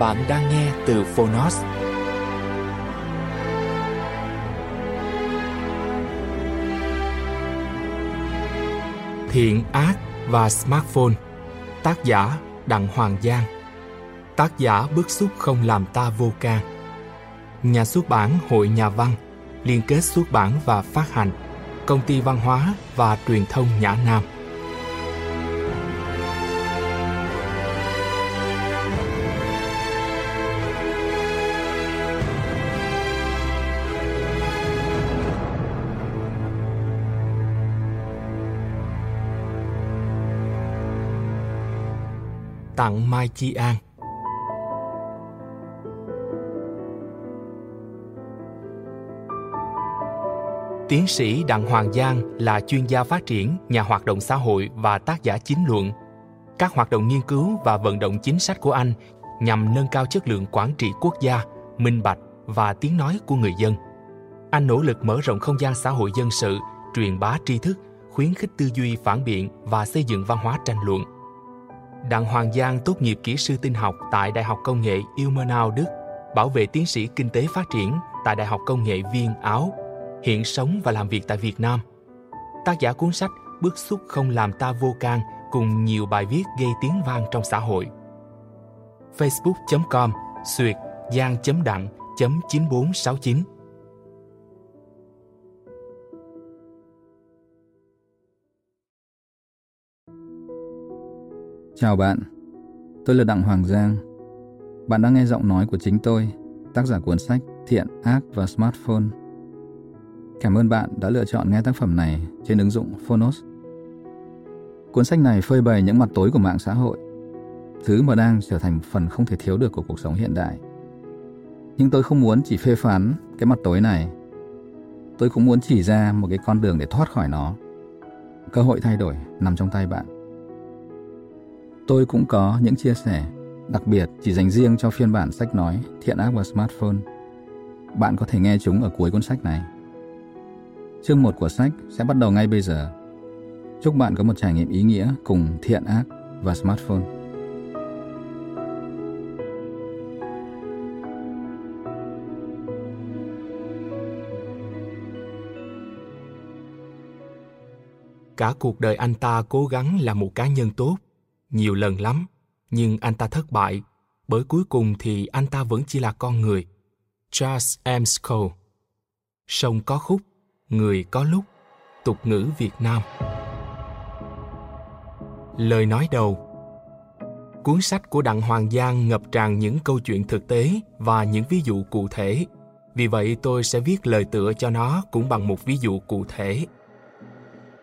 Bạn đang nghe từ Phonos. Thiện ác và smartphone, Tác giả Đặng Hoàng Giang. Tác giả bức xúc không làm ta vô can. Nhà xuất bản Hội Nhà văn, Liên kết xuất bản và phát hành. Công ty văn hóa và truyền thông Nhã Nam. Tặng Mai Chi An. Tiến sĩ Đặng Hoàng Giang là chuyên gia phát triển, nhà hoạt động xã hội và tác giả chính luận. Các hoạt động nghiên cứu và vận động chính sách của anh nhằm nâng cao chất lượng quản trị quốc gia, minh bạch và tiếng nói của người dân. Anh nỗ lực mở rộng không gian xã hội dân sự, truyền bá tri thức, khuyến khích tư duy phản biện và xây dựng văn hóa tranh luận – Đặng Hoàng Giang tốt nghiệp kỹ sư tin học tại Đại học Công nghệ Ilmenau, Đức, bảo vệ tiến sĩ kinh tế phát triển tại Đại học Công nghệ Viên, Áo, hiện sống và làm việc tại Việt Nam. Tác giả cuốn sách bước xúc không làm ta vô can cùng nhiều bài viết gây tiếng vang trong xã hội. facebook.com suyệt giang.đặng.9469 Chào bạn, tôi là Đặng Hoàng Giang. Bạn đang nghe giọng nói của chính tôi, tác giả cuốn sách Thiện, Ác và Smartphone. Cảm ơn bạn đã lựa chọn nghe tác phẩm này trên ứng dụng Phonos. Cuốn sách này phơi bày những mặt tối của mạng xã hội, thứ mà đang trở thành một phần không thể thiếu được của cuộc sống hiện đại. Nhưng tôi không muốn chỉ phê phán cái mặt tối này. Tôi cũng muốn chỉ ra một cái con đường để thoát khỏi nó. Cơ hội thay đổi nằm trong tay bạn. Tôi cũng có những chia sẻ, đặc biệt chỉ dành riêng cho phiên bản sách nói Thiện ác và Smartphone. Bạn có thể nghe chúng ở cuối cuốn sách này. Chương 1 của sách sẽ bắt đầu ngay bây giờ. Chúc bạn có một trải nghiệm ý nghĩa cùng thiện ác và smartphone. Cả cuộc đời anh ta cố gắng là một cá nhân tốt nhiều lần lắm, nhưng anh ta thất bại, bởi cuối cùng thì anh ta vẫn chỉ là con người. Charles M. Cole Sông có khúc, người có lúc, tục ngữ Việt Nam. Lời nói đầu Cuốn sách của Đặng Hoàng Giang ngập tràn những câu chuyện thực tế và những ví dụ cụ thể. Vì vậy tôi sẽ viết lời tựa cho nó cũng bằng một ví dụ cụ thể.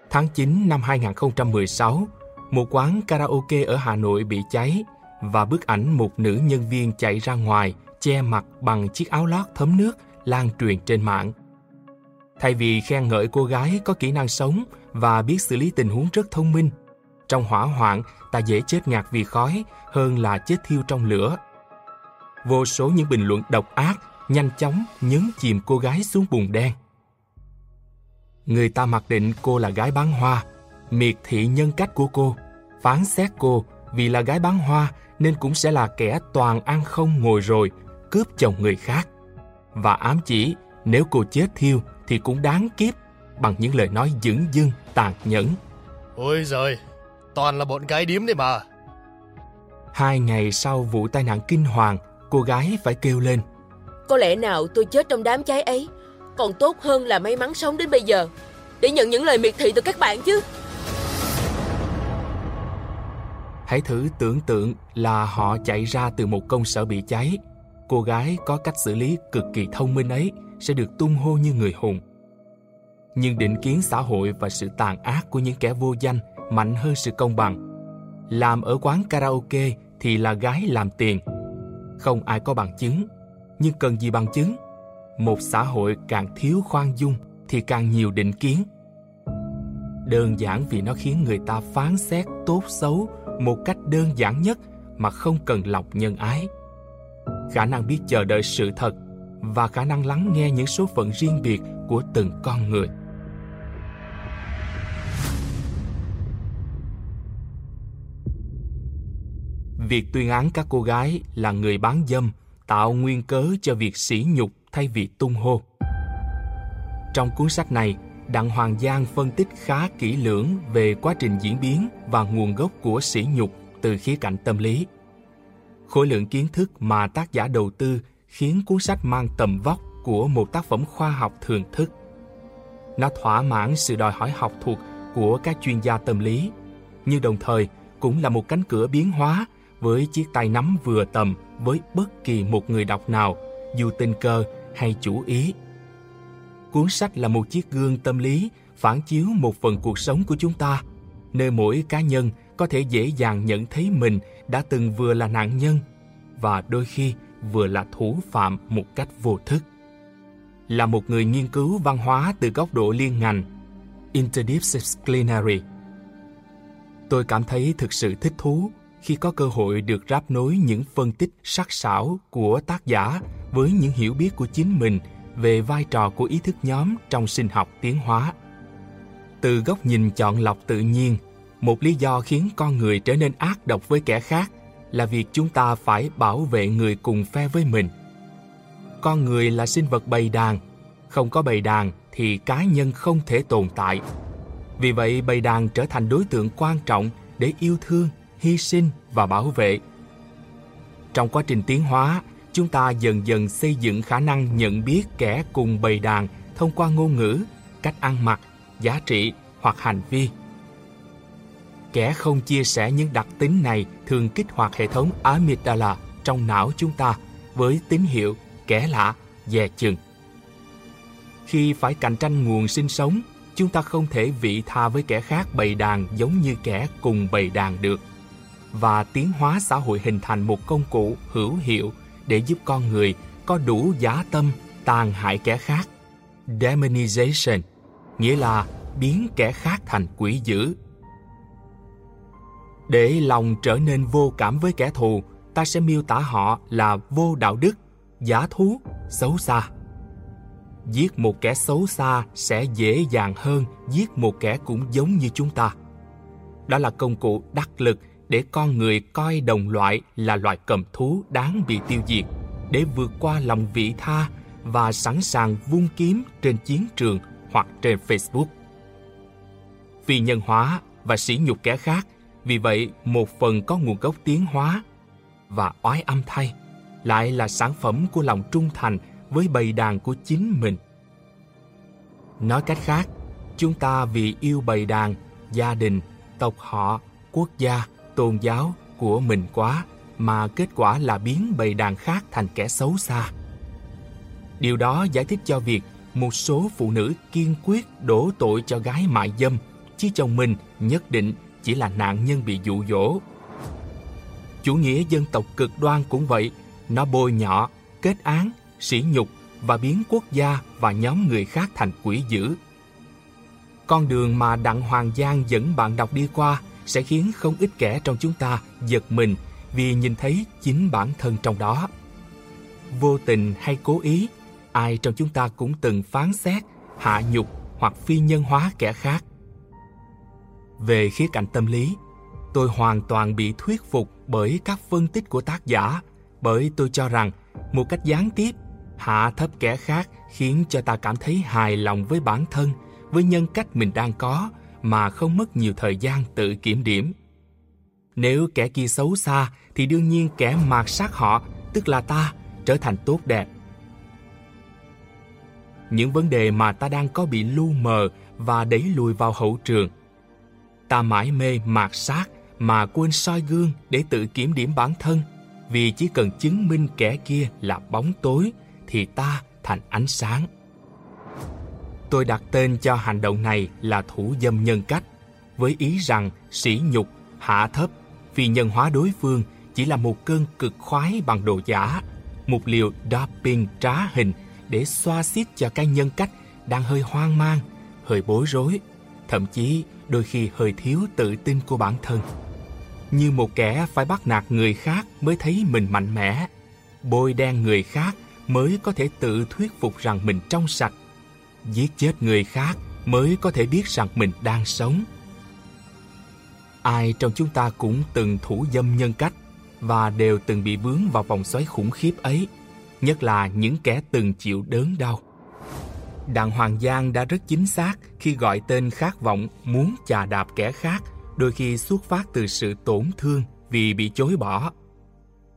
Tháng 9 năm 2016, một quán karaoke ở Hà Nội bị cháy và bức ảnh một nữ nhân viên chạy ra ngoài che mặt bằng chiếc áo lót thấm nước lan truyền trên mạng. Thay vì khen ngợi cô gái có kỹ năng sống và biết xử lý tình huống rất thông minh, trong hỏa hoạn ta dễ chết ngạt vì khói hơn là chết thiêu trong lửa. Vô số những bình luận độc ác nhanh chóng nhấn chìm cô gái xuống bùn đen. Người ta mặc định cô là gái bán hoa, miệt thị nhân cách của cô, phán xét cô vì là gái bán hoa nên cũng sẽ là kẻ toàn ăn không ngồi rồi, cướp chồng người khác và ám chỉ nếu cô chết thiêu thì cũng đáng kiếp bằng những lời nói dửng dưng, tàn nhẫn. Ôi giời, toàn là bọn gái điếm đấy mà. Hai ngày sau vụ tai nạn kinh hoàng, cô gái phải kêu lên. Có lẽ nào tôi chết trong đám cháy ấy còn tốt hơn là may mắn sống đến bây giờ để nhận những lời miệt thị từ các bạn chứ. Hãy thử tưởng tượng là họ chạy ra từ một công sở bị cháy. Cô gái có cách xử lý cực kỳ thông minh ấy sẽ được tung hô như người hùng. Nhưng định kiến xã hội và sự tàn ác của những kẻ vô danh mạnh hơn sự công bằng. Làm ở quán karaoke thì là gái làm tiền. Không ai có bằng chứng, nhưng cần gì bằng chứng? Một xã hội càng thiếu khoan dung thì càng nhiều định kiến. Đơn giản vì nó khiến người ta phán xét tốt xấu một cách đơn giản nhất mà không cần lọc nhân ái. Khả năng biết chờ đợi sự thật và khả năng lắng nghe những số phận riêng biệt của từng con người. Việc tuyên án các cô gái là người bán dâm tạo nguyên cớ cho việc sỉ nhục thay vì tung hô. Trong cuốn sách này, Đặng Hoàng Giang phân tích khá kỹ lưỡng về quá trình diễn biến và nguồn gốc của sỉ nhục từ khía cạnh tâm lý. Khối lượng kiến thức mà tác giả đầu tư khiến cuốn sách mang tầm vóc của một tác phẩm khoa học thường thức. Nó thỏa mãn sự đòi hỏi học thuật của các chuyên gia tâm lý, nhưng đồng thời cũng là một cánh cửa biến hóa với chiếc tay nắm vừa tầm với bất kỳ một người đọc nào, dù tình cờ hay chủ ý. Cuốn sách là một chiếc gương tâm lý phản chiếu một phần cuộc sống của chúng ta, nơi mỗi cá nhân có thể dễ dàng nhận thấy mình đã từng vừa là nạn nhân và đôi khi vừa là thủ phạm một cách vô thức. Là một người nghiên cứu văn hóa từ góc độ liên ngành, interdisciplinary, tôi cảm thấy thực sự thích thú khi có cơ hội được ráp nối những phân tích sắc sảo của tác giả với những hiểu biết của chính mình về vai trò của ý thức nhóm trong sinh học tiến hóa. Từ góc nhìn chọn lọc tự nhiên, một lý do khiến con người trở nên ác độc với kẻ khác là việc chúng ta phải bảo vệ người cùng phe với mình. Con người là sinh vật bầy đàn, không có bầy đàn thì cá nhân không thể tồn tại. Vì vậy bầy đàn trở thành đối tượng quan trọng để yêu thương, hy sinh và bảo vệ. Trong quá trình tiến hóa, chúng ta dần dần xây dựng khả năng nhận biết kẻ cùng bầy đàn thông qua ngôn ngữ, cách ăn mặc, giá trị hoặc hành vi. Kẻ không chia sẻ những đặc tính này thường kích hoạt hệ thống amygdala trong não chúng ta với tín hiệu kẻ lạ, dè chừng. Khi phải cạnh tranh nguồn sinh sống, chúng ta không thể vị tha với kẻ khác bầy đàn giống như kẻ cùng bầy đàn được. Và tiến hóa xã hội hình thành một công cụ hữu hiệu để giúp con người có đủ giá tâm tàn hại kẻ khác. Demonization, nghĩa là biến kẻ khác thành quỷ dữ. Để lòng trở nên vô cảm với kẻ thù, ta sẽ miêu tả họ là vô đạo đức, giả thú, xấu xa. Giết một kẻ xấu xa sẽ dễ dàng hơn giết một kẻ cũng giống như chúng ta. Đó là công cụ đắc lực để con người coi đồng loại là loài cầm thú đáng bị tiêu diệt, để vượt qua lòng vị tha và sẵn sàng vung kiếm trên chiến trường hoặc trên Facebook. Vì nhân hóa và sỉ nhục kẻ khác, vì vậy một phần có nguồn gốc tiến hóa và oái âm thay lại là sản phẩm của lòng trung thành với bầy đàn của chính mình. Nói cách khác, chúng ta vì yêu bầy đàn, gia đình, tộc họ, quốc gia tôn giáo của mình quá mà kết quả là biến bầy đàn khác thành kẻ xấu xa. Điều đó giải thích cho việc một số phụ nữ kiên quyết đổ tội cho gái mại dâm, chứ chồng mình nhất định chỉ là nạn nhân bị dụ dỗ. Chủ nghĩa dân tộc cực đoan cũng vậy, nó bôi nhọ, kết án, sỉ nhục và biến quốc gia và nhóm người khác thành quỷ dữ. Con đường mà Đặng Hoàng Giang dẫn bạn đọc đi qua sẽ khiến không ít kẻ trong chúng ta giật mình vì nhìn thấy chính bản thân trong đó. Vô tình hay cố ý, ai trong chúng ta cũng từng phán xét, hạ nhục hoặc phi nhân hóa kẻ khác. Về khía cạnh tâm lý, tôi hoàn toàn bị thuyết phục bởi các phân tích của tác giả, bởi tôi cho rằng một cách gián tiếp, hạ thấp kẻ khác khiến cho ta cảm thấy hài lòng với bản thân, với nhân cách mình đang có mà không mất nhiều thời gian tự kiểm điểm. Nếu kẻ kia xấu xa thì đương nhiên kẻ mạt sát họ, tức là ta, trở thành tốt đẹp. Những vấn đề mà ta đang có bị lu mờ và đẩy lùi vào hậu trường. Ta mãi mê mạt sát mà quên soi gương để tự kiểm điểm bản thân vì chỉ cần chứng minh kẻ kia là bóng tối thì ta thành ánh sáng. Tôi đặt tên cho hành động này là thủ dâm nhân cách với ý rằng sỉ nhục, hạ thấp, vì nhân hóa đối phương chỉ là một cơn cực khoái bằng đồ giả, một liều doping trá hình để xoa xít cho cái nhân cách đang hơi hoang mang, hơi bối rối, thậm chí đôi khi hơi thiếu tự tin của bản thân. Như một kẻ phải bắt nạt người khác mới thấy mình mạnh mẽ, bôi đen người khác mới có thể tự thuyết phục rằng mình trong sạch. Giết chết người khác mới có thể biết rằng mình đang sống. Ai trong chúng ta cũng từng thủ dâm nhân cách và đều từng bị vướng vào vòng xoáy khủng khiếp ấy, nhất là những kẻ từng chịu đớn đau. Đặng Hoàng Giang đã rất chính xác khi gọi tên khát vọng muốn chà đạp kẻ khác, đôi khi xuất phát từ sự tổn thương vì bị chối bỏ.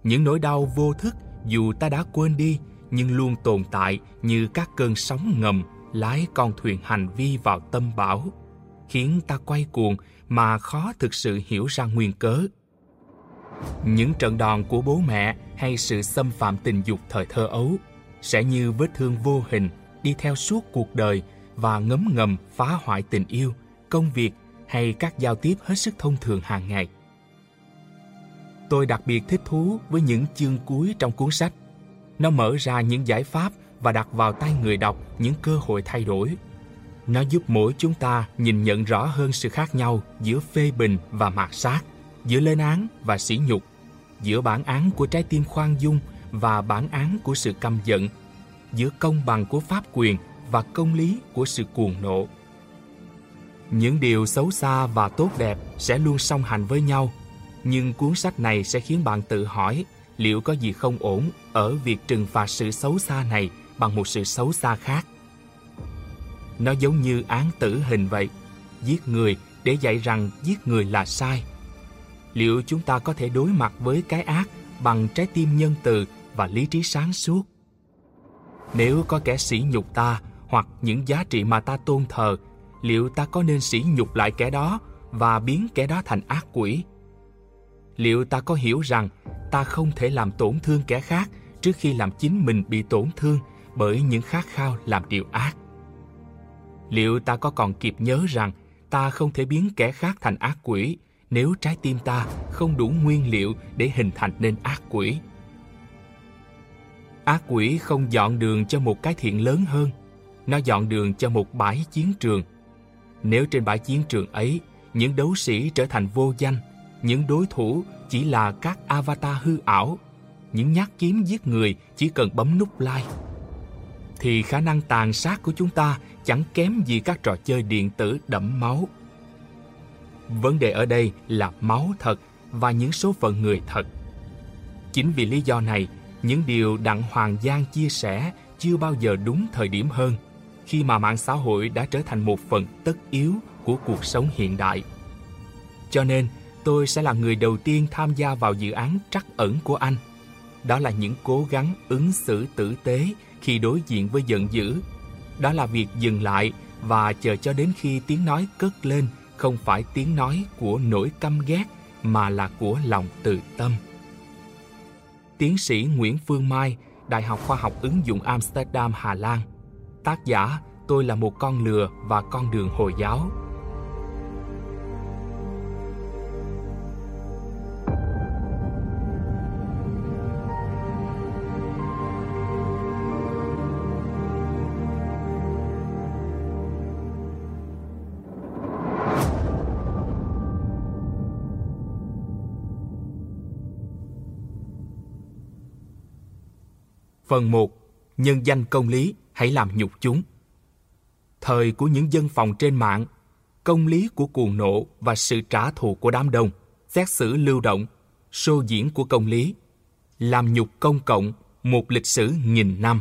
Những nỗi đau vô thức dù ta đã quên đi nhưng luôn tồn tại như các cơn sóng ngầm lái con thuyền hành vi vào tâm bão, khiến ta quay cuồng mà khó thực sự hiểu ra nguyên cớ. Những trận đòn của bố mẹ hay sự xâm phạm tình dục thời thơ ấu sẽ như vết thương vô hình đi theo suốt cuộc đời và ngấm ngầm phá hoại tình yêu, công việc hay các giao tiếp hết sức thông thường hàng ngày. Tôi đặc biệt thích thú với những chương cuối trong cuốn sách. Nó mở ra những giải pháp và đặt vào tay người đọc những cơ hội thay đổi. Nó giúp mỗi chúng ta nhìn nhận rõ hơn sự khác nhau giữa phê bình và mạt sát, giữa lên án và sỉ nhục, giữa bản án của trái tim khoan dung và bản án của sự căm giận, giữa công bằng của pháp quyền và công lý của sự cuồng nộ. Những điều xấu xa và tốt đẹp sẽ luôn song hành với nhau, nhưng cuốn sách này sẽ khiến bạn tự hỏi liệu có gì không ổn ở việc trừng phạt sự xấu xa này bằng một sự xấu xa khác. Nó giống như án tử hình vậy, giết người để dạy rằng giết người là sai. Liệu chúng ta có thể đối mặt với cái ác bằng trái tim nhân từ và lý trí sáng suốt? Nếu có kẻ sỉ nhục ta hoặc những giá trị mà ta tôn thờ, liệu ta có nên sỉ nhục lại kẻ đó và biến kẻ đó thành ác quỷ? Liệu ta có hiểu rằng ta không thể làm tổn thương kẻ khác trước khi làm chính mình bị tổn thương bởi những khát khao làm điều ác? Liệu ta có còn kịp nhớ rằng ta không thể biến kẻ khác thành ác quỷ nếu trái tim ta không đủ nguyên liệu để hình thành nên ác quỷ? Ác quỷ không dọn đường cho một cái thiện lớn hơn, nó dọn đường cho một bãi chiến trường. Nếu trên bãi chiến trường ấy, những đấu sĩ trở thành vô danh, những đối thủ chỉ là các avatar hư ảo, những nhát kiếm giết người chỉ cần bấm nút like, thì khả năng tàn sát của chúng ta chẳng kém gì các trò chơi điện tử đẫm máu. Vấn đề ở đây là máu thật và những số phận người thật. Chính vì lý do này những điều Đặng Hoàng Giang chia sẻ chưa bao giờ đúng thời điểm hơn khi mà mạng xã hội đã trở thành một phần tất yếu của cuộc sống hiện đại. Cho nên, tôi sẽ là người đầu tiên tham gia vào dự án trắc ẩn của anh. Đó là những cố gắng ứng xử tử tế khi đối diện với giận dữ. Đó là việc dừng lại và chờ cho đến khi tiếng nói cất lên không phải tiếng nói của nỗi căm ghét mà là của lòng từ tâm tiến sĩ Nguyễn Phương Mai, Đại học Khoa học ứng dụng Amsterdam, Hà Lan. Tác giả Tôi là một con lừa và con đường Hồi giáo. Phần 1. Nhân danh công lý, hãy làm nhục chúng. Thời của những dân phòng trên mạng, công lý của cuồng nộ và sự trả thù của đám đông, xét xử lưu động, sô diễn của công lý, làm nhục công cộng, một lịch sử nghìn năm,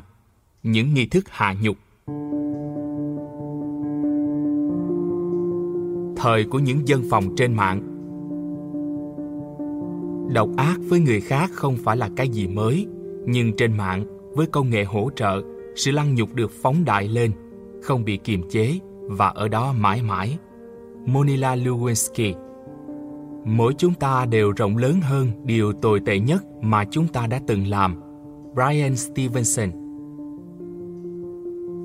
những nghi thức hạ nhục. Thời của những dân phòng trên mạng Độc ác với người khác không phải là cái gì mới, nhưng trên mạng, với công nghệ hỗ trợ, sự lăng nhục được phóng đại lên, không bị kiềm chế và ở đó mãi mãi. Monila Lewinsky Mỗi chúng ta đều rộng lớn hơn điều tồi tệ nhất mà chúng ta đã từng làm. Brian Stevenson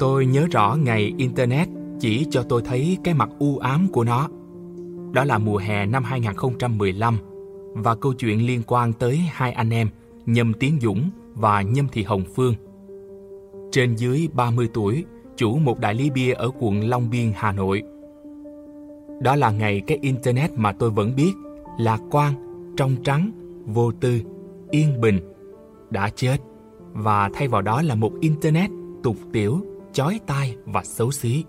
Tôi nhớ rõ ngày Internet chỉ cho tôi thấy cái mặt u ám của nó. Đó là mùa hè năm 2015 và câu chuyện liên quan tới hai anh em Nhâm Tiến Dũng và Nhâm Thị Hồng Phương. Trên dưới 30 tuổi, chủ một đại lý bia ở quận Long Biên, Hà Nội. Đó là ngày cái Internet mà tôi vẫn biết, lạc quan, trong trắng, vô tư, yên bình, đã chết và thay vào đó là một Internet tục tiểu, chói tai và xấu xí.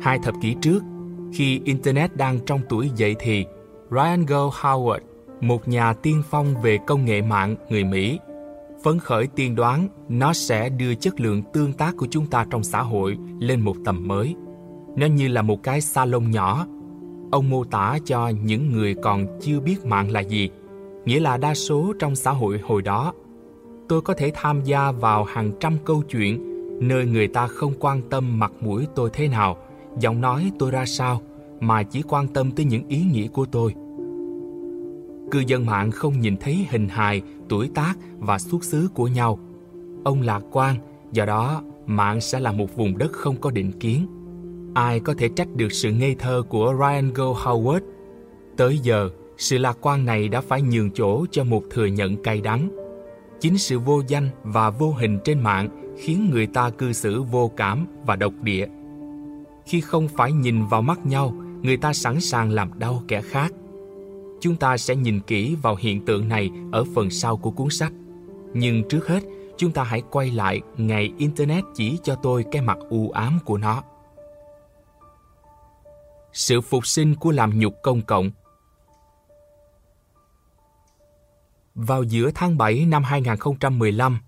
Hai thập kỷ trước, khi Internet đang trong tuổi dậy thì, Ryan Go Howard, một nhà tiên phong về công nghệ mạng người Mỹ, phấn khởi tiên đoán nó sẽ đưa chất lượng tương tác của chúng ta trong xã hội lên một tầm mới. Nó như là một cái salon nhỏ. Ông mô tả cho những người còn chưa biết mạng là gì, nghĩa là đa số trong xã hội hồi đó. Tôi có thể tham gia vào hàng trăm câu chuyện nơi người ta không quan tâm mặt mũi tôi thế nào, giọng nói tôi ra sao, mà chỉ quan tâm tới những ý nghĩ của tôi. Cư dân mạng không nhìn thấy hình hài, tuổi tác và xuất xứ của nhau. Ông lạc quan, do đó mạng sẽ là một vùng đất không có định kiến. Ai có thể trách được sự ngây thơ của Ryan Go Howard? Tới giờ, sự lạc quan này đã phải nhường chỗ cho một thừa nhận cay đắng. Chính sự vô danh và vô hình trên mạng khiến người ta cư xử vô cảm và độc địa. Khi không phải nhìn vào mắt nhau, người ta sẵn sàng làm đau kẻ khác. Chúng ta sẽ nhìn kỹ vào hiện tượng này ở phần sau của cuốn sách. Nhưng trước hết, chúng ta hãy quay lại ngày Internet chỉ cho tôi cái mặt u ám của nó. Sự phục sinh của làm nhục công cộng Vào giữa tháng 7 năm 2015,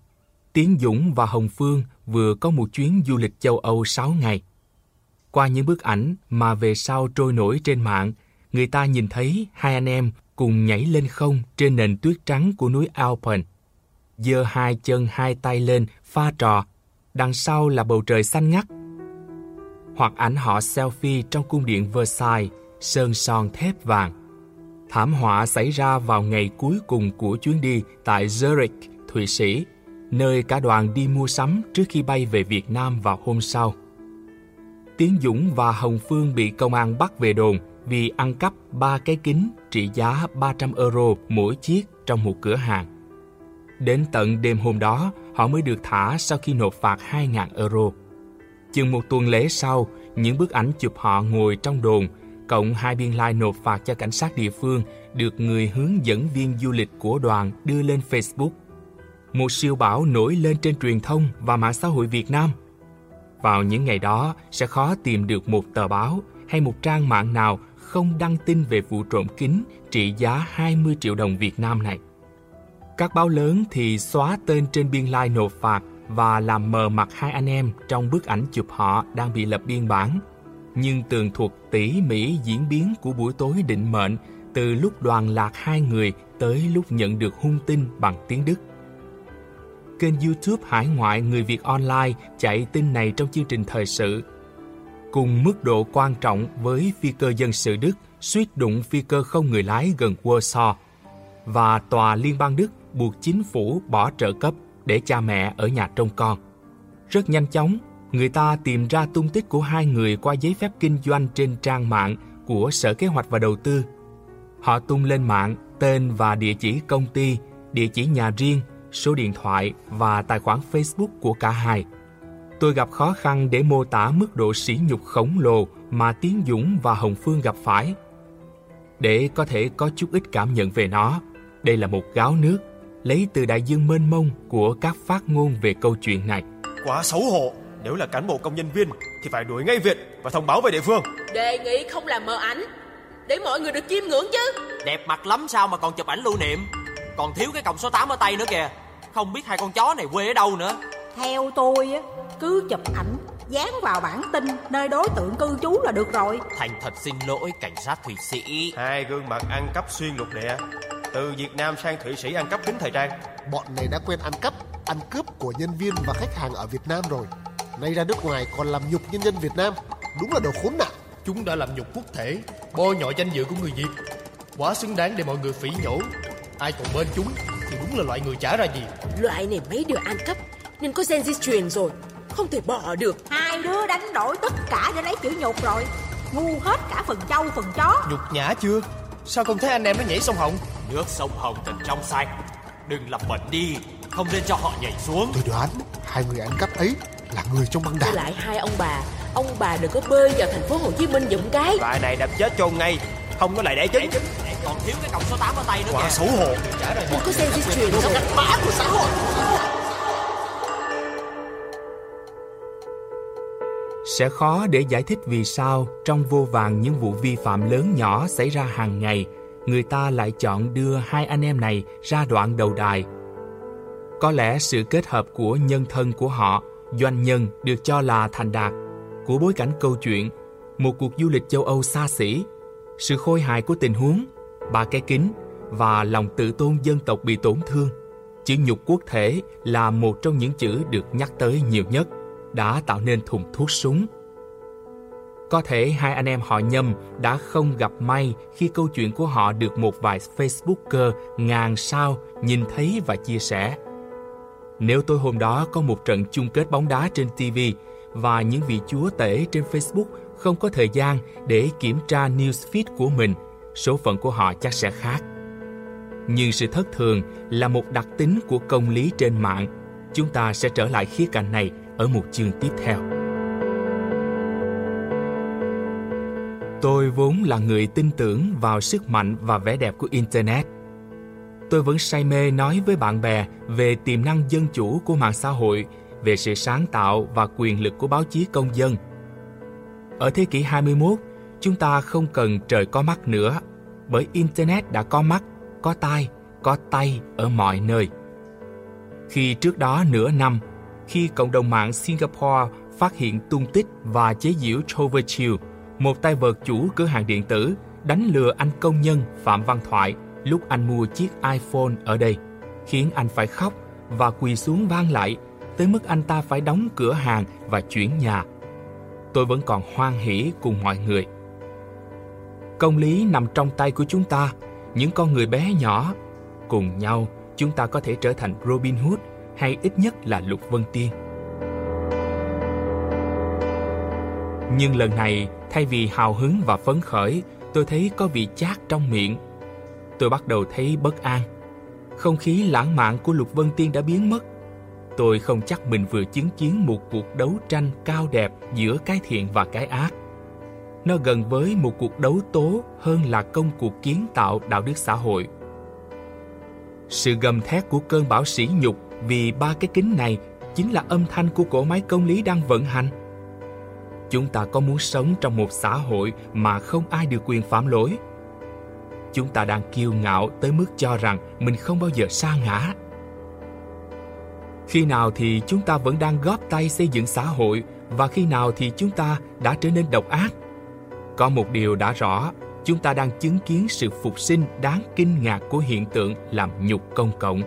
Tiến Dũng và Hồng Phương vừa có một chuyến du lịch châu Âu 6 ngày. Qua những bức ảnh mà về sau trôi nổi trên mạng, người ta nhìn thấy hai anh em cùng nhảy lên không trên nền tuyết trắng của núi Alpen. Giơ hai chân hai tay lên pha trò, đằng sau là bầu trời xanh ngắt. Hoặc ảnh họ selfie trong cung điện Versailles, sơn son thép vàng. Thảm họa xảy ra vào ngày cuối cùng của chuyến đi tại Zurich, Thụy Sĩ, nơi cả đoàn đi mua sắm trước khi bay về Việt Nam vào hôm sau. Tiến Dũng và Hồng Phương bị công an bắt về đồn vì ăn cắp ba cái kính trị giá 300 euro mỗi chiếc trong một cửa hàng. Đến tận đêm hôm đó, họ mới được thả sau khi nộp phạt 2.000 euro. Chừng một tuần lễ sau, những bức ảnh chụp họ ngồi trong đồn, cộng hai biên lai like nộp phạt cho cảnh sát địa phương được người hướng dẫn viên du lịch của đoàn đưa lên Facebook. Một siêu bão nổi lên trên truyền thông và mạng xã hội Việt Nam. Vào những ngày đó, sẽ khó tìm được một tờ báo hay một trang mạng nào không đăng tin về vụ trộm kính trị giá 20 triệu đồng Việt Nam này. Các báo lớn thì xóa tên trên biên lai nộp phạt và làm mờ mặt hai anh em trong bức ảnh chụp họ đang bị lập biên bản. Nhưng tường thuật tỉ mỉ diễn biến của buổi tối định mệnh từ lúc đoàn lạc hai người tới lúc nhận được hung tin bằng tiếng Đức. Kênh YouTube Hải ngoại Người Việt Online chạy tin này trong chương trình thời sự cùng mức độ quan trọng với phi cơ dân sự Đức suýt đụng phi cơ không người lái gần Warsaw và tòa liên bang Đức buộc chính phủ bỏ trợ cấp để cha mẹ ở nhà trông con. Rất nhanh chóng, người ta tìm ra tung tích của hai người qua giấy phép kinh doanh trên trang mạng của Sở Kế hoạch và Đầu tư. Họ tung lên mạng tên và địa chỉ công ty, địa chỉ nhà riêng, số điện thoại và tài khoản Facebook của cả hai – Tôi gặp khó khăn để mô tả mức độ sỉ nhục khổng lồ mà Tiến Dũng và Hồng Phương gặp phải. Để có thể có chút ít cảm nhận về nó, đây là một gáo nước lấy từ đại dương mênh mông của các phát ngôn về câu chuyện này. Quá xấu hổ, nếu là cán bộ công nhân viên thì phải đuổi ngay việc và thông báo về địa phương. Đề nghị không làm mờ ảnh, để mọi người được chiêm ngưỡng chứ. Đẹp mặt lắm sao mà còn chụp ảnh lưu niệm, còn thiếu cái còng số 8 ở tay nữa kìa. Không biết hai con chó này quê ở đâu nữa Theo tôi á, cứ chụp ảnh dán vào bản tin nơi đối tượng cư trú là được rồi. Thành thật xin lỗi cảnh sát Thụy Sĩ. Hai gương mặt ăn cắp xuyên lục địa. Từ Việt Nam sang Thụy Sĩ ăn cắp kính thời trang. Bọn này đã quen ăn cắp, ăn cướp của nhân viên và khách hàng ở Việt Nam rồi. Nay ra nước ngoài còn làm nhục nhân dân Việt Nam. Đúng là đồ khốn nạn. Chúng đã làm nhục quốc thể Bôi nhọ danh dự của người Việt. Quá xứng đáng để mọi người phỉ nhổ. Ai còn bên chúng thì đúng là loại người trả ra gì. Loại này mấy đứa ăn cắp Nên có gen di truyền rồi Không thể bỏ được. Hai đứa đánh đổi tất cả để lấy chữ nhục rồi. Ngu hết cả phần trâu phần chó. Nhục nhã chưa? Sao không thấy anh em nó nhảy sông Hồng? Nước sông Hồng thật trong xanh. Đừng làm bẩn đi Không nên cho họ nhảy xuống. Tôi đoán hai người ăn cắp ấy là người trong băng đảng. Lại hai ông bà. Ông bà đừng có bơi vào thành phố Hồ Chí Minh dụm cái. Loại này đập chết chôn ngay Không có lại đẻ trứng Còn thiếu cái còng số 8 ở tay nữa Quá kìa. xấu hổ. Đừng có gen di truyền đâu Mã của xã hội sẽ khó để giải thích vì sao trong vô vàng những vụ vi phạm lớn nhỏ xảy ra hàng ngày, người ta lại chọn đưa hai anh em này ra đoạn đầu đài. Có lẽ sự kết hợp của nhân thân của họ, doanh nhân được cho là thành đạt của bối cảnh câu chuyện, một cuộc du lịch châu âu xa xỉ. Sự khôi hài của tình huống ba cái kính và lòng tự tôn dân tộc bị tổn thương, chữ nhục quốc thể là một trong những chữ được nhắc tới nhiều nhất đã tạo nên thùng thuốc súng. Có thể hai anh em họ nhâm đã không gặp may khi câu chuyện của họ được một vài Facebooker ngàn sao nhìn thấy và chia sẻ. Nếu tôi hôm đó có một trận chung kết bóng đá trên TV và những vị chúa tể trên Facebook không có thời gian để kiểm tra newsfeed của mình, số phận của họ chắc sẽ khác. Nhưng sự thất thường là một đặc tính của công lý trên mạng. Chúng ta sẽ trở lại khía cạnh này ở một chương tiếp theo. Tôi vốn là người tin tưởng vào sức mạnh và vẻ đẹp của Internet. Tôi vẫn say mê nói với bạn bè về tiềm năng dân chủ của mạng xã hội, về sự sáng tạo và quyền lực của báo chí công dân. Ở thế kỷ 21, chúng ta không cần trời có mắt nữa, bởi Internet đã có mắt, có tai, có tay ở mọi nơi. Khi trước đó nửa năm, khi cộng đồng mạng Singapore phát hiện tung tích và chế giễu Trover Chiu, một tay vợt chủ cửa hàng điện tử, đánh lừa anh công nhân Phạm Văn Thoại lúc anh mua chiếc iPhone ở đây, khiến anh phải khóc và quỳ xuống van lại, tới mức anh ta phải đóng cửa hàng và chuyển nhà. Tôi vẫn còn hoan hỉ cùng mọi người. Công lý nằm trong tay của chúng ta, những con người bé nhỏ. Cùng nhau, chúng ta có thể trở thành Robin Hood hay ít nhất là Lục Vân Tiên. Nhưng lần này, thay vì hào hứng và phấn khởi, tôi thấy có vị chát trong miệng. Tôi bắt đầu thấy bất an. Không khí lãng mạn của Lục Vân Tiên đã biến mất. Tôi không chắc mình vừa chứng kiến một cuộc đấu tranh cao đẹp giữa cái thiện và cái ác. Nó gần với một cuộc đấu tố hơn là công cuộc kiến tạo đạo đức xã hội. Sự gầm thét của cơn bão sỉ nhục vì ba cái kính này chính là âm thanh của cỗ máy công lý đang vận hành. Chúng ta có muốn sống trong một xã hội mà không ai được quyền phạm lỗi. Chúng ta đang kiêu ngạo tới mức cho rằng mình không bao giờ sa ngã. Khi nào thì chúng ta vẫn đang góp tay xây dựng xã hội và khi nào thì chúng ta đã trở nên độc ác. Có một điều đã rõ, chúng ta đang chứng kiến sự phục sinh đáng kinh ngạc của hiện tượng làm nhục công cộng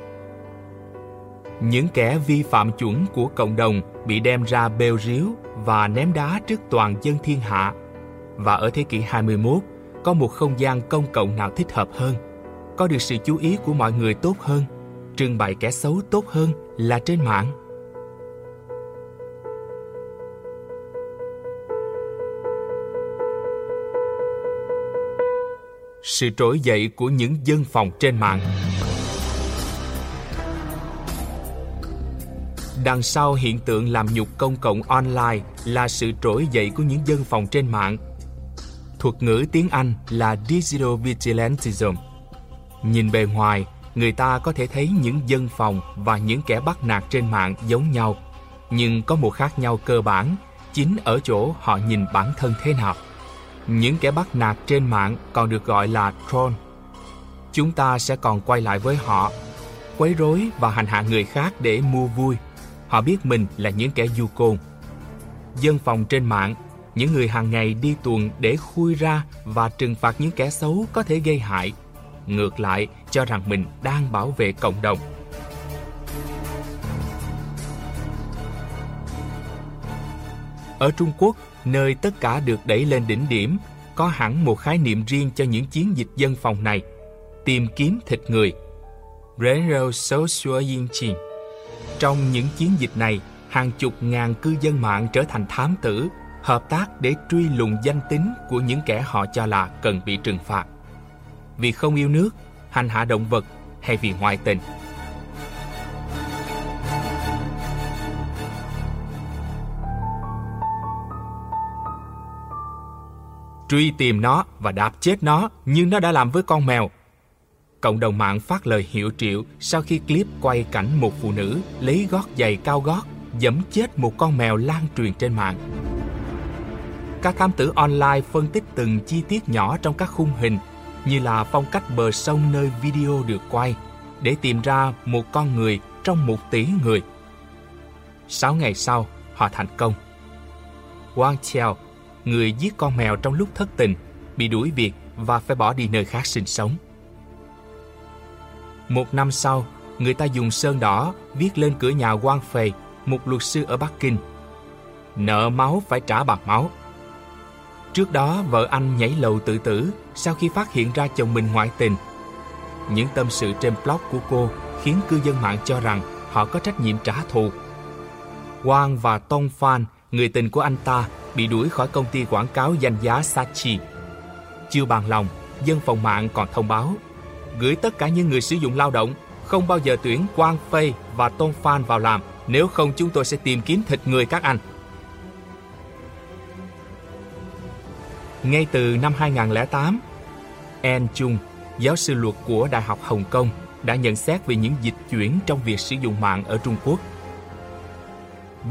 những kẻ vi phạm chuẩn của cộng đồng bị đem ra bêu ríu và ném đá trước toàn dân thiên hạ. Và ở thế kỷ 21, có một không gian công cộng nào thích hợp hơn, có được sự chú ý của mọi người tốt hơn, trưng bày kẻ xấu tốt hơn là trên mạng. Sự trỗi dậy của những dân phòng trên mạng Đằng sau hiện tượng làm nhục công cộng online là sự trỗi dậy của những dân phòng trên mạng. Thuật ngữ tiếng Anh là Digital Vigilantism. Nhìn bề ngoài, người ta có thể thấy những dân phòng và những kẻ bắt nạt trên mạng giống nhau. Nhưng có một khác nhau cơ bản, chính ở chỗ họ nhìn bản thân thế nào. Những kẻ bắt nạt trên mạng còn được gọi là troll. Chúng ta sẽ còn quay lại với họ quấy rối và hành hạ người khác để mua vui. Họ biết mình là những kẻ du côn. Dân phòng trên mạng, những người hàng ngày đi tuần để khui ra và trừng phạt những kẻ xấu có thể gây hại. Ngược lại, cho rằng mình đang bảo vệ cộng đồng. Ở Trung Quốc, nơi tất cả được đẩy lên đỉnh điểm, có hẳn một khái niệm riêng cho những chiến dịch dân phòng này. Tìm kiếm thịt người. Renro Social trong những chiến dịch này, hàng chục ngàn cư dân mạng trở thành thám tử, hợp tác để truy lùng danh tính của những kẻ họ cho là cần bị trừng phạt. Vì không yêu nước, hành hạ động vật hay vì ngoại tình. truy tìm nó và đạp chết nó như nó đã làm với con mèo. Cộng đồng mạng phát lời hiệu triệu sau khi clip quay cảnh một phụ nữ lấy gót giày cao gót dẫm chết một con mèo lan truyền trên mạng. Các thám tử online phân tích từng chi tiết nhỏ trong các khung hình như là phong cách bờ sông nơi video được quay để tìm ra một con người trong một tỷ người. Sáu ngày sau, họ thành công. Wang Chiao người giết con mèo trong lúc thất tình, bị đuổi việc và phải bỏ đi nơi khác sinh sống. Một năm sau, người ta dùng sơn đỏ viết lên cửa nhà quan phề, một luật sư ở Bắc Kinh. Nợ máu phải trả bằng máu. Trước đó, vợ anh nhảy lầu tự tử sau khi phát hiện ra chồng mình ngoại tình. Những tâm sự trên blog của cô khiến cư dân mạng cho rằng họ có trách nhiệm trả thù. Wang và Tong Fan, người tình của anh ta, bị đuổi khỏi công ty quảng cáo danh giá Sachi. Chưa bằng lòng, dân phòng mạng còn thông báo gửi tất cả những người sử dụng lao động không bao giờ tuyển Quang Phây và Tôn Phan vào làm, nếu không chúng tôi sẽ tìm kiếm thịt người các anh. Ngay từ năm 2008, En Chung, giáo sư luật của Đại học Hồng Kông, đã nhận xét về những dịch chuyển trong việc sử dụng mạng ở Trung Quốc.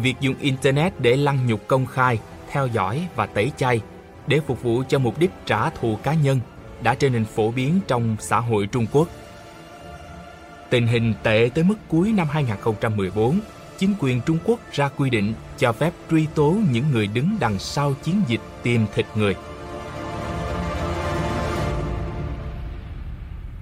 Việc dùng Internet để lăng nhục công khai theo dõi và tẩy chay để phục vụ cho mục đích trả thù cá nhân đã trở nên phổ biến trong xã hội Trung Quốc. Tình hình tệ tới mức cuối năm 2014, chính quyền Trung Quốc ra quy định cho phép truy tố những người đứng đằng sau chiến dịch tìm thịt người.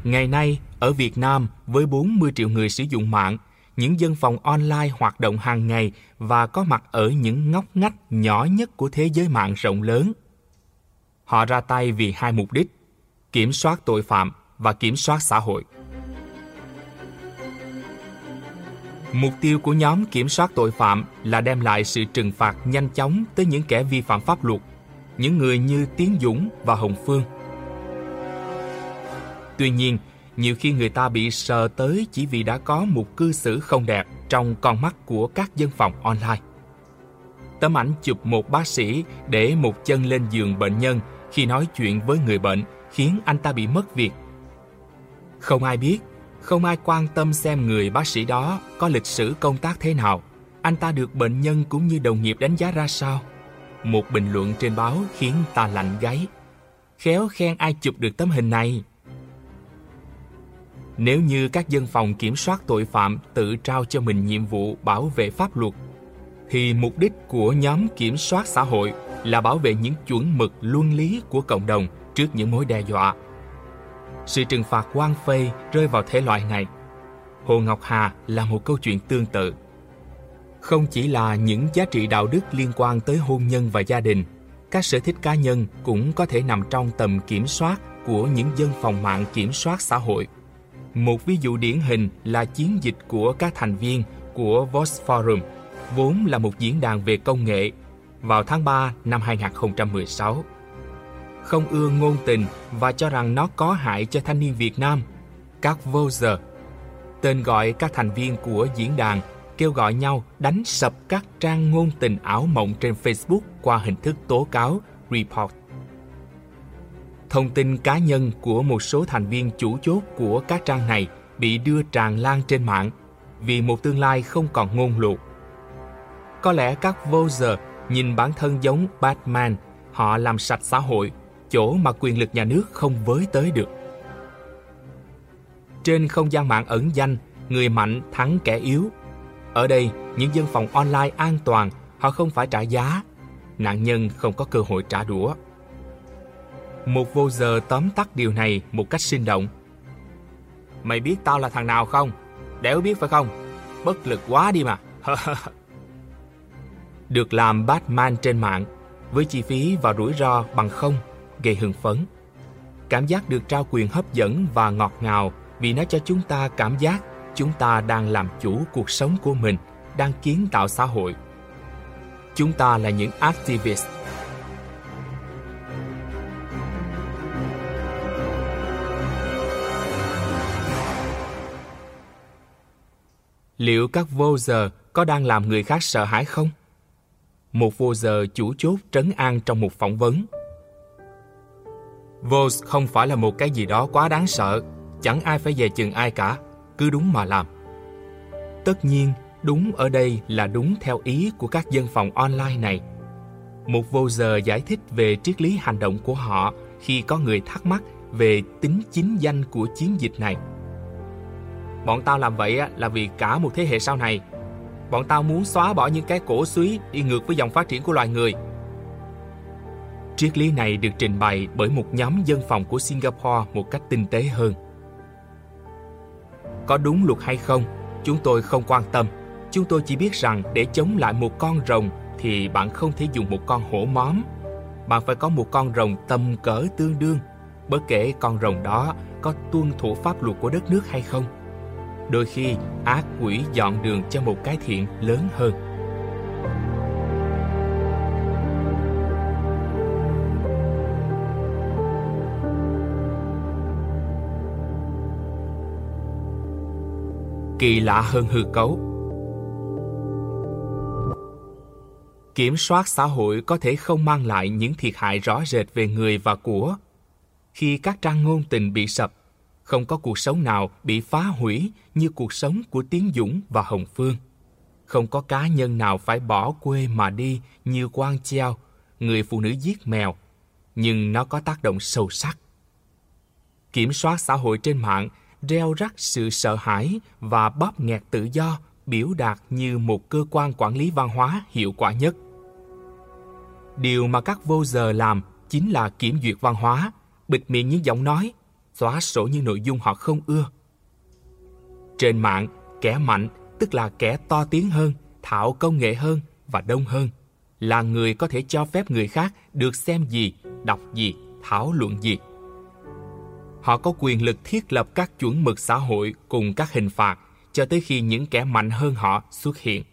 Ngày nay, ở Việt Nam, với 40 triệu người sử dụng mạng, những dân phòng online hoạt động hàng ngày và có mặt ở những ngóc ngách nhỏ nhất của thế giới mạng rộng lớn. Họ ra tay vì hai mục đích: kiểm soát tội phạm và kiểm soát xã hội. Mục tiêu của nhóm kiểm soát tội phạm là đem lại sự trừng phạt nhanh chóng tới những kẻ vi phạm pháp luật, những người như Tiến Dũng và Hồng Phương. Tuy nhiên, nhiều khi người ta bị sờ tới chỉ vì đã có một cư xử không đẹp trong con mắt của các dân phòng online. Tấm ảnh chụp một bác sĩ để một chân lên giường bệnh nhân khi nói chuyện với người bệnh khiến anh ta bị mất việc. Không ai biết, không ai quan tâm xem người bác sĩ đó có lịch sử công tác thế nào, anh ta được bệnh nhân cũng như đồng nghiệp đánh giá ra sao. Một bình luận trên báo khiến ta lạnh gáy. Khéo khen ai chụp được tấm hình này. Nếu như các dân phòng kiểm soát tội phạm tự trao cho mình nhiệm vụ bảo vệ pháp luật, thì mục đích của nhóm kiểm soát xã hội là bảo vệ những chuẩn mực luân lý của cộng đồng trước những mối đe dọa. Sự trừng phạt quan phê rơi vào thể loại này. Hồ Ngọc Hà là một câu chuyện tương tự. Không chỉ là những giá trị đạo đức liên quan tới hôn nhân và gia đình, các sở thích cá nhân cũng có thể nằm trong tầm kiểm soát của những dân phòng mạng kiểm soát xã hội. Một ví dụ điển hình là chiến dịch của các thành viên của Vox Forum, vốn là một diễn đàn về công nghệ, vào tháng 3 năm 2016. Không ưa ngôn tình và cho rằng nó có hại cho thanh niên Việt Nam, các Voser, tên gọi các thành viên của diễn đàn kêu gọi nhau đánh sập các trang ngôn tình ảo mộng trên Facebook qua hình thức tố cáo, report Thông tin cá nhân của một số thành viên chủ chốt của các trang này bị đưa tràn lan trên mạng vì một tương lai không còn ngôn luộc. Có lẽ các vô giờ nhìn bản thân giống Batman, họ làm sạch xã hội, chỗ mà quyền lực nhà nước không với tới được. Trên không gian mạng ẩn danh, người mạnh thắng kẻ yếu. Ở đây, những dân phòng online an toàn, họ không phải trả giá. Nạn nhân không có cơ hội trả đũa. Một vô giờ tóm tắt điều này một cách sinh động. Mày biết tao là thằng nào không? Đéo biết phải không? Bất lực quá đi mà. Được làm Batman trên mạng với chi phí và rủi ro bằng không gây hưng phấn. Cảm giác được trao quyền hấp dẫn và ngọt ngào vì nó cho chúng ta cảm giác chúng ta đang làm chủ cuộc sống của mình, đang kiến tạo xã hội. Chúng ta là những activist. Liệu các vô giờ có đang làm người khác sợ hãi không? Một vô giờ chủ chốt trấn an trong một phỏng vấn. Vos không phải là một cái gì đó quá đáng sợ, chẳng ai phải về chừng ai cả, cứ đúng mà làm. Tất nhiên, đúng ở đây là đúng theo ý của các dân phòng online này. Một vô giờ giải thích về triết lý hành động của họ khi có người thắc mắc về tính chính danh của chiến dịch này. Bọn tao làm vậy là vì cả một thế hệ sau này. Bọn tao muốn xóa bỏ những cái cổ suý đi ngược với dòng phát triển của loài người – Triết lý này được trình bày bởi một nhóm dân phòng của Singapore một cách tinh tế hơn. Có đúng luật hay không, chúng tôi không quan tâm. Chúng tôi chỉ biết rằng để chống lại một con rồng thì bạn không thể dùng một con hổ móm. Bạn phải có một con rồng tầm cỡ tương đương, bất kể con rồng đó có tuân thủ pháp luật của đất nước hay không. Đôi khi, ác quỷ dọn đường cho một cái thiện lớn hơn. Kỳ lạ hơn hư cấu. Kiểm soát xã hội có thể không mang lại những thiệt hại rõ rệt về người và của. Khi các trang ngôn tình bị sập, không có cuộc sống nào bị phá hủy như cuộc sống của Tiến Dũng và Hồng Phương. Không có cá nhân nào phải bỏ quê mà đi như Quang Treo, người phụ nữ giết mèo, nhưng nó có tác động sâu sắc. Kiểm soát xã hội trên mạng reo rắc sự sợ hãi và bóp nghẹt tự do biểu đạt như một cơ quan quản lý văn hóa hiệu quả nhất. Điều mà các vô giờ làm chính là kiểm duyệt văn hóa, bịt miệng những giọng nói, xóa sổ những nội dung họ không ưa. Trên mạng, kẻ mạnh, tức là kẻ to tiếng hơn, thạo công nghệ hơn và đông hơn, là người có thể cho phép người khác được xem gì, đọc gì, thảo luận gì họ có quyền lực thiết lập các chuẩn mực xã hội cùng các hình phạt cho tới khi những kẻ mạnh hơn họ xuất hiện.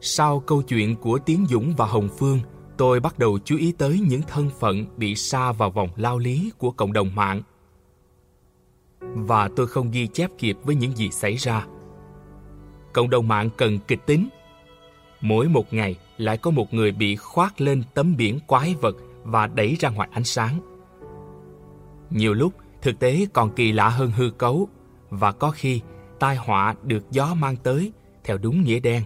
Sau câu chuyện của Tiến Dũng và Hồng Phương, tôi bắt đầu chú ý tới những thân phận bị sa vào vòng lao lý của cộng đồng mạng. Và tôi không ghi chép kịp với những gì xảy ra. Cộng đồng mạng cần kịch tính. Mỗi một ngày lại có một người bị khoác lên tấm biển quái vật và đẩy ra ngoài ánh sáng. Nhiều lúc Thực tế còn kỳ lạ hơn hư cấu và có khi tai họa được gió mang tới theo đúng nghĩa đen.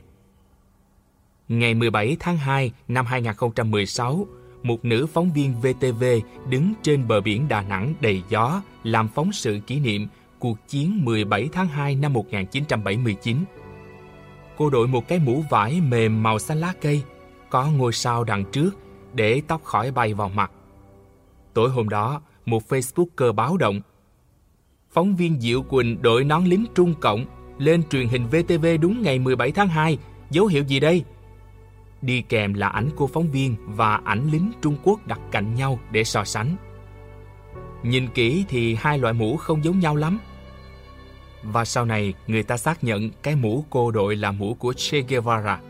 Ngày 17 tháng 2 năm 2016, một nữ phóng viên VTV đứng trên bờ biển Đà Nẵng đầy gió làm phóng sự kỷ niệm cuộc chiến 17 tháng 2 năm 1979. Cô đội một cái mũ vải mềm màu xanh lá cây, có ngôi sao đằng trước để tóc khỏi bay vào mặt. Tối hôm đó, một Facebooker báo động. Phóng viên Diệu Quỳnh đội nón lính Trung Cộng lên truyền hình VTV đúng ngày 17 tháng 2, dấu hiệu gì đây? Đi kèm là ảnh của phóng viên và ảnh lính Trung Quốc đặt cạnh nhau để so sánh. Nhìn kỹ thì hai loại mũ không giống nhau lắm. Và sau này người ta xác nhận cái mũ cô đội là mũ của Che Guevara,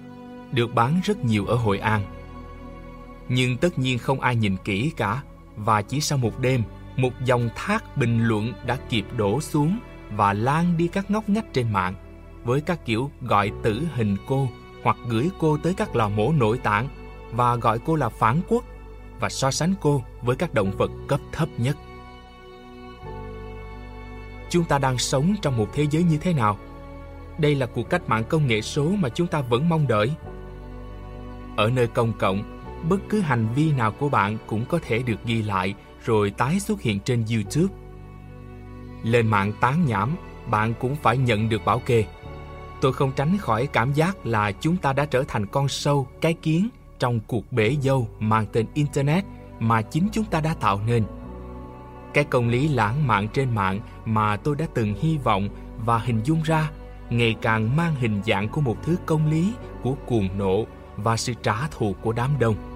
được bán rất nhiều ở Hội An. Nhưng tất nhiên không ai nhìn kỹ cả và chỉ sau một đêm, một dòng thác bình luận đã kịp đổ xuống và lan đi các ngóc ngách trên mạng với các kiểu gọi tử hình cô hoặc gửi cô tới các lò mổ nội tạng và gọi cô là phản quốc và so sánh cô với các động vật cấp thấp nhất. Chúng ta đang sống trong một thế giới như thế nào? Đây là cuộc cách mạng công nghệ số mà chúng ta vẫn mong đợi. Ở nơi công cộng, bất cứ hành vi nào của bạn cũng có thể được ghi lại rồi tái xuất hiện trên YouTube. Lên mạng tán nhảm, bạn cũng phải nhận được bảo kê. Tôi không tránh khỏi cảm giác là chúng ta đã trở thành con sâu, cái kiến trong cuộc bể dâu mang tên Internet mà chính chúng ta đã tạo nên. Cái công lý lãng mạn trên mạng mà tôi đã từng hy vọng và hình dung ra ngày càng mang hình dạng của một thứ công lý của cuồng nộ và sự trả thù của đám đông.